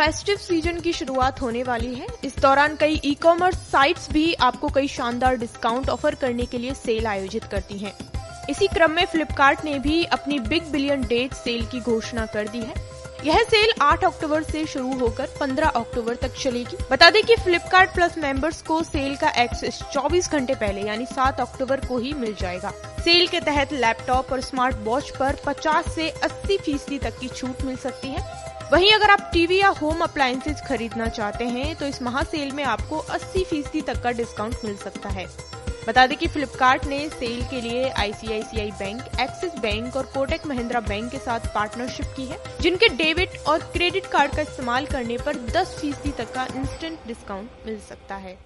Festive season की शुरुआत होने वाली है। इस दौरान कई ई कॉमर्स साइट्स भी आपको कई शानदार डिस्काउंट ऑफ़र करने के लिए सेल आयोजित करती हैं। इसी क्रम में फ्लिपकार्ट ने भी अपनी बिग बिलियन डेट सेल की घोषणा कर दी है। यह सेल 8 अक्टूबर से शुरू होकर 15 अक्टूबर तक चलेगी। बता दें कि फ्लिपकार्ट प्लस मेंबर्स को सेल का एक्सेस 24 घंटे पहले, यानी 7 अक्टूबर को ही मिल जाएगा। सेल के तहत लैपटॉप और स्मार्ट वॉच पर 50 से 80 फ़ीसदी तक की छूट मिल सकती है। वहीं अगर आप टीवी या होम अप्लायंसेज खरीदना चाहते हैं तो इस महासेल में आपको 80 फ़ीसदी तक का डिस्काउंट मिल सकता है। बता दें कि फ्लिपकार्ट ने सेल के लिए आईसीआईसीआई बैंक, एक्सिस बैंक और कोटक महिंद्रा बैंक के साथ पार्टनरशिप की है, जिनके डेबिट और क्रेडिट कार्ड का इस्तेमाल करने पर 10 फ़ीसदी तक का इंस्टेंट डिस्काउंट मिल सकता है।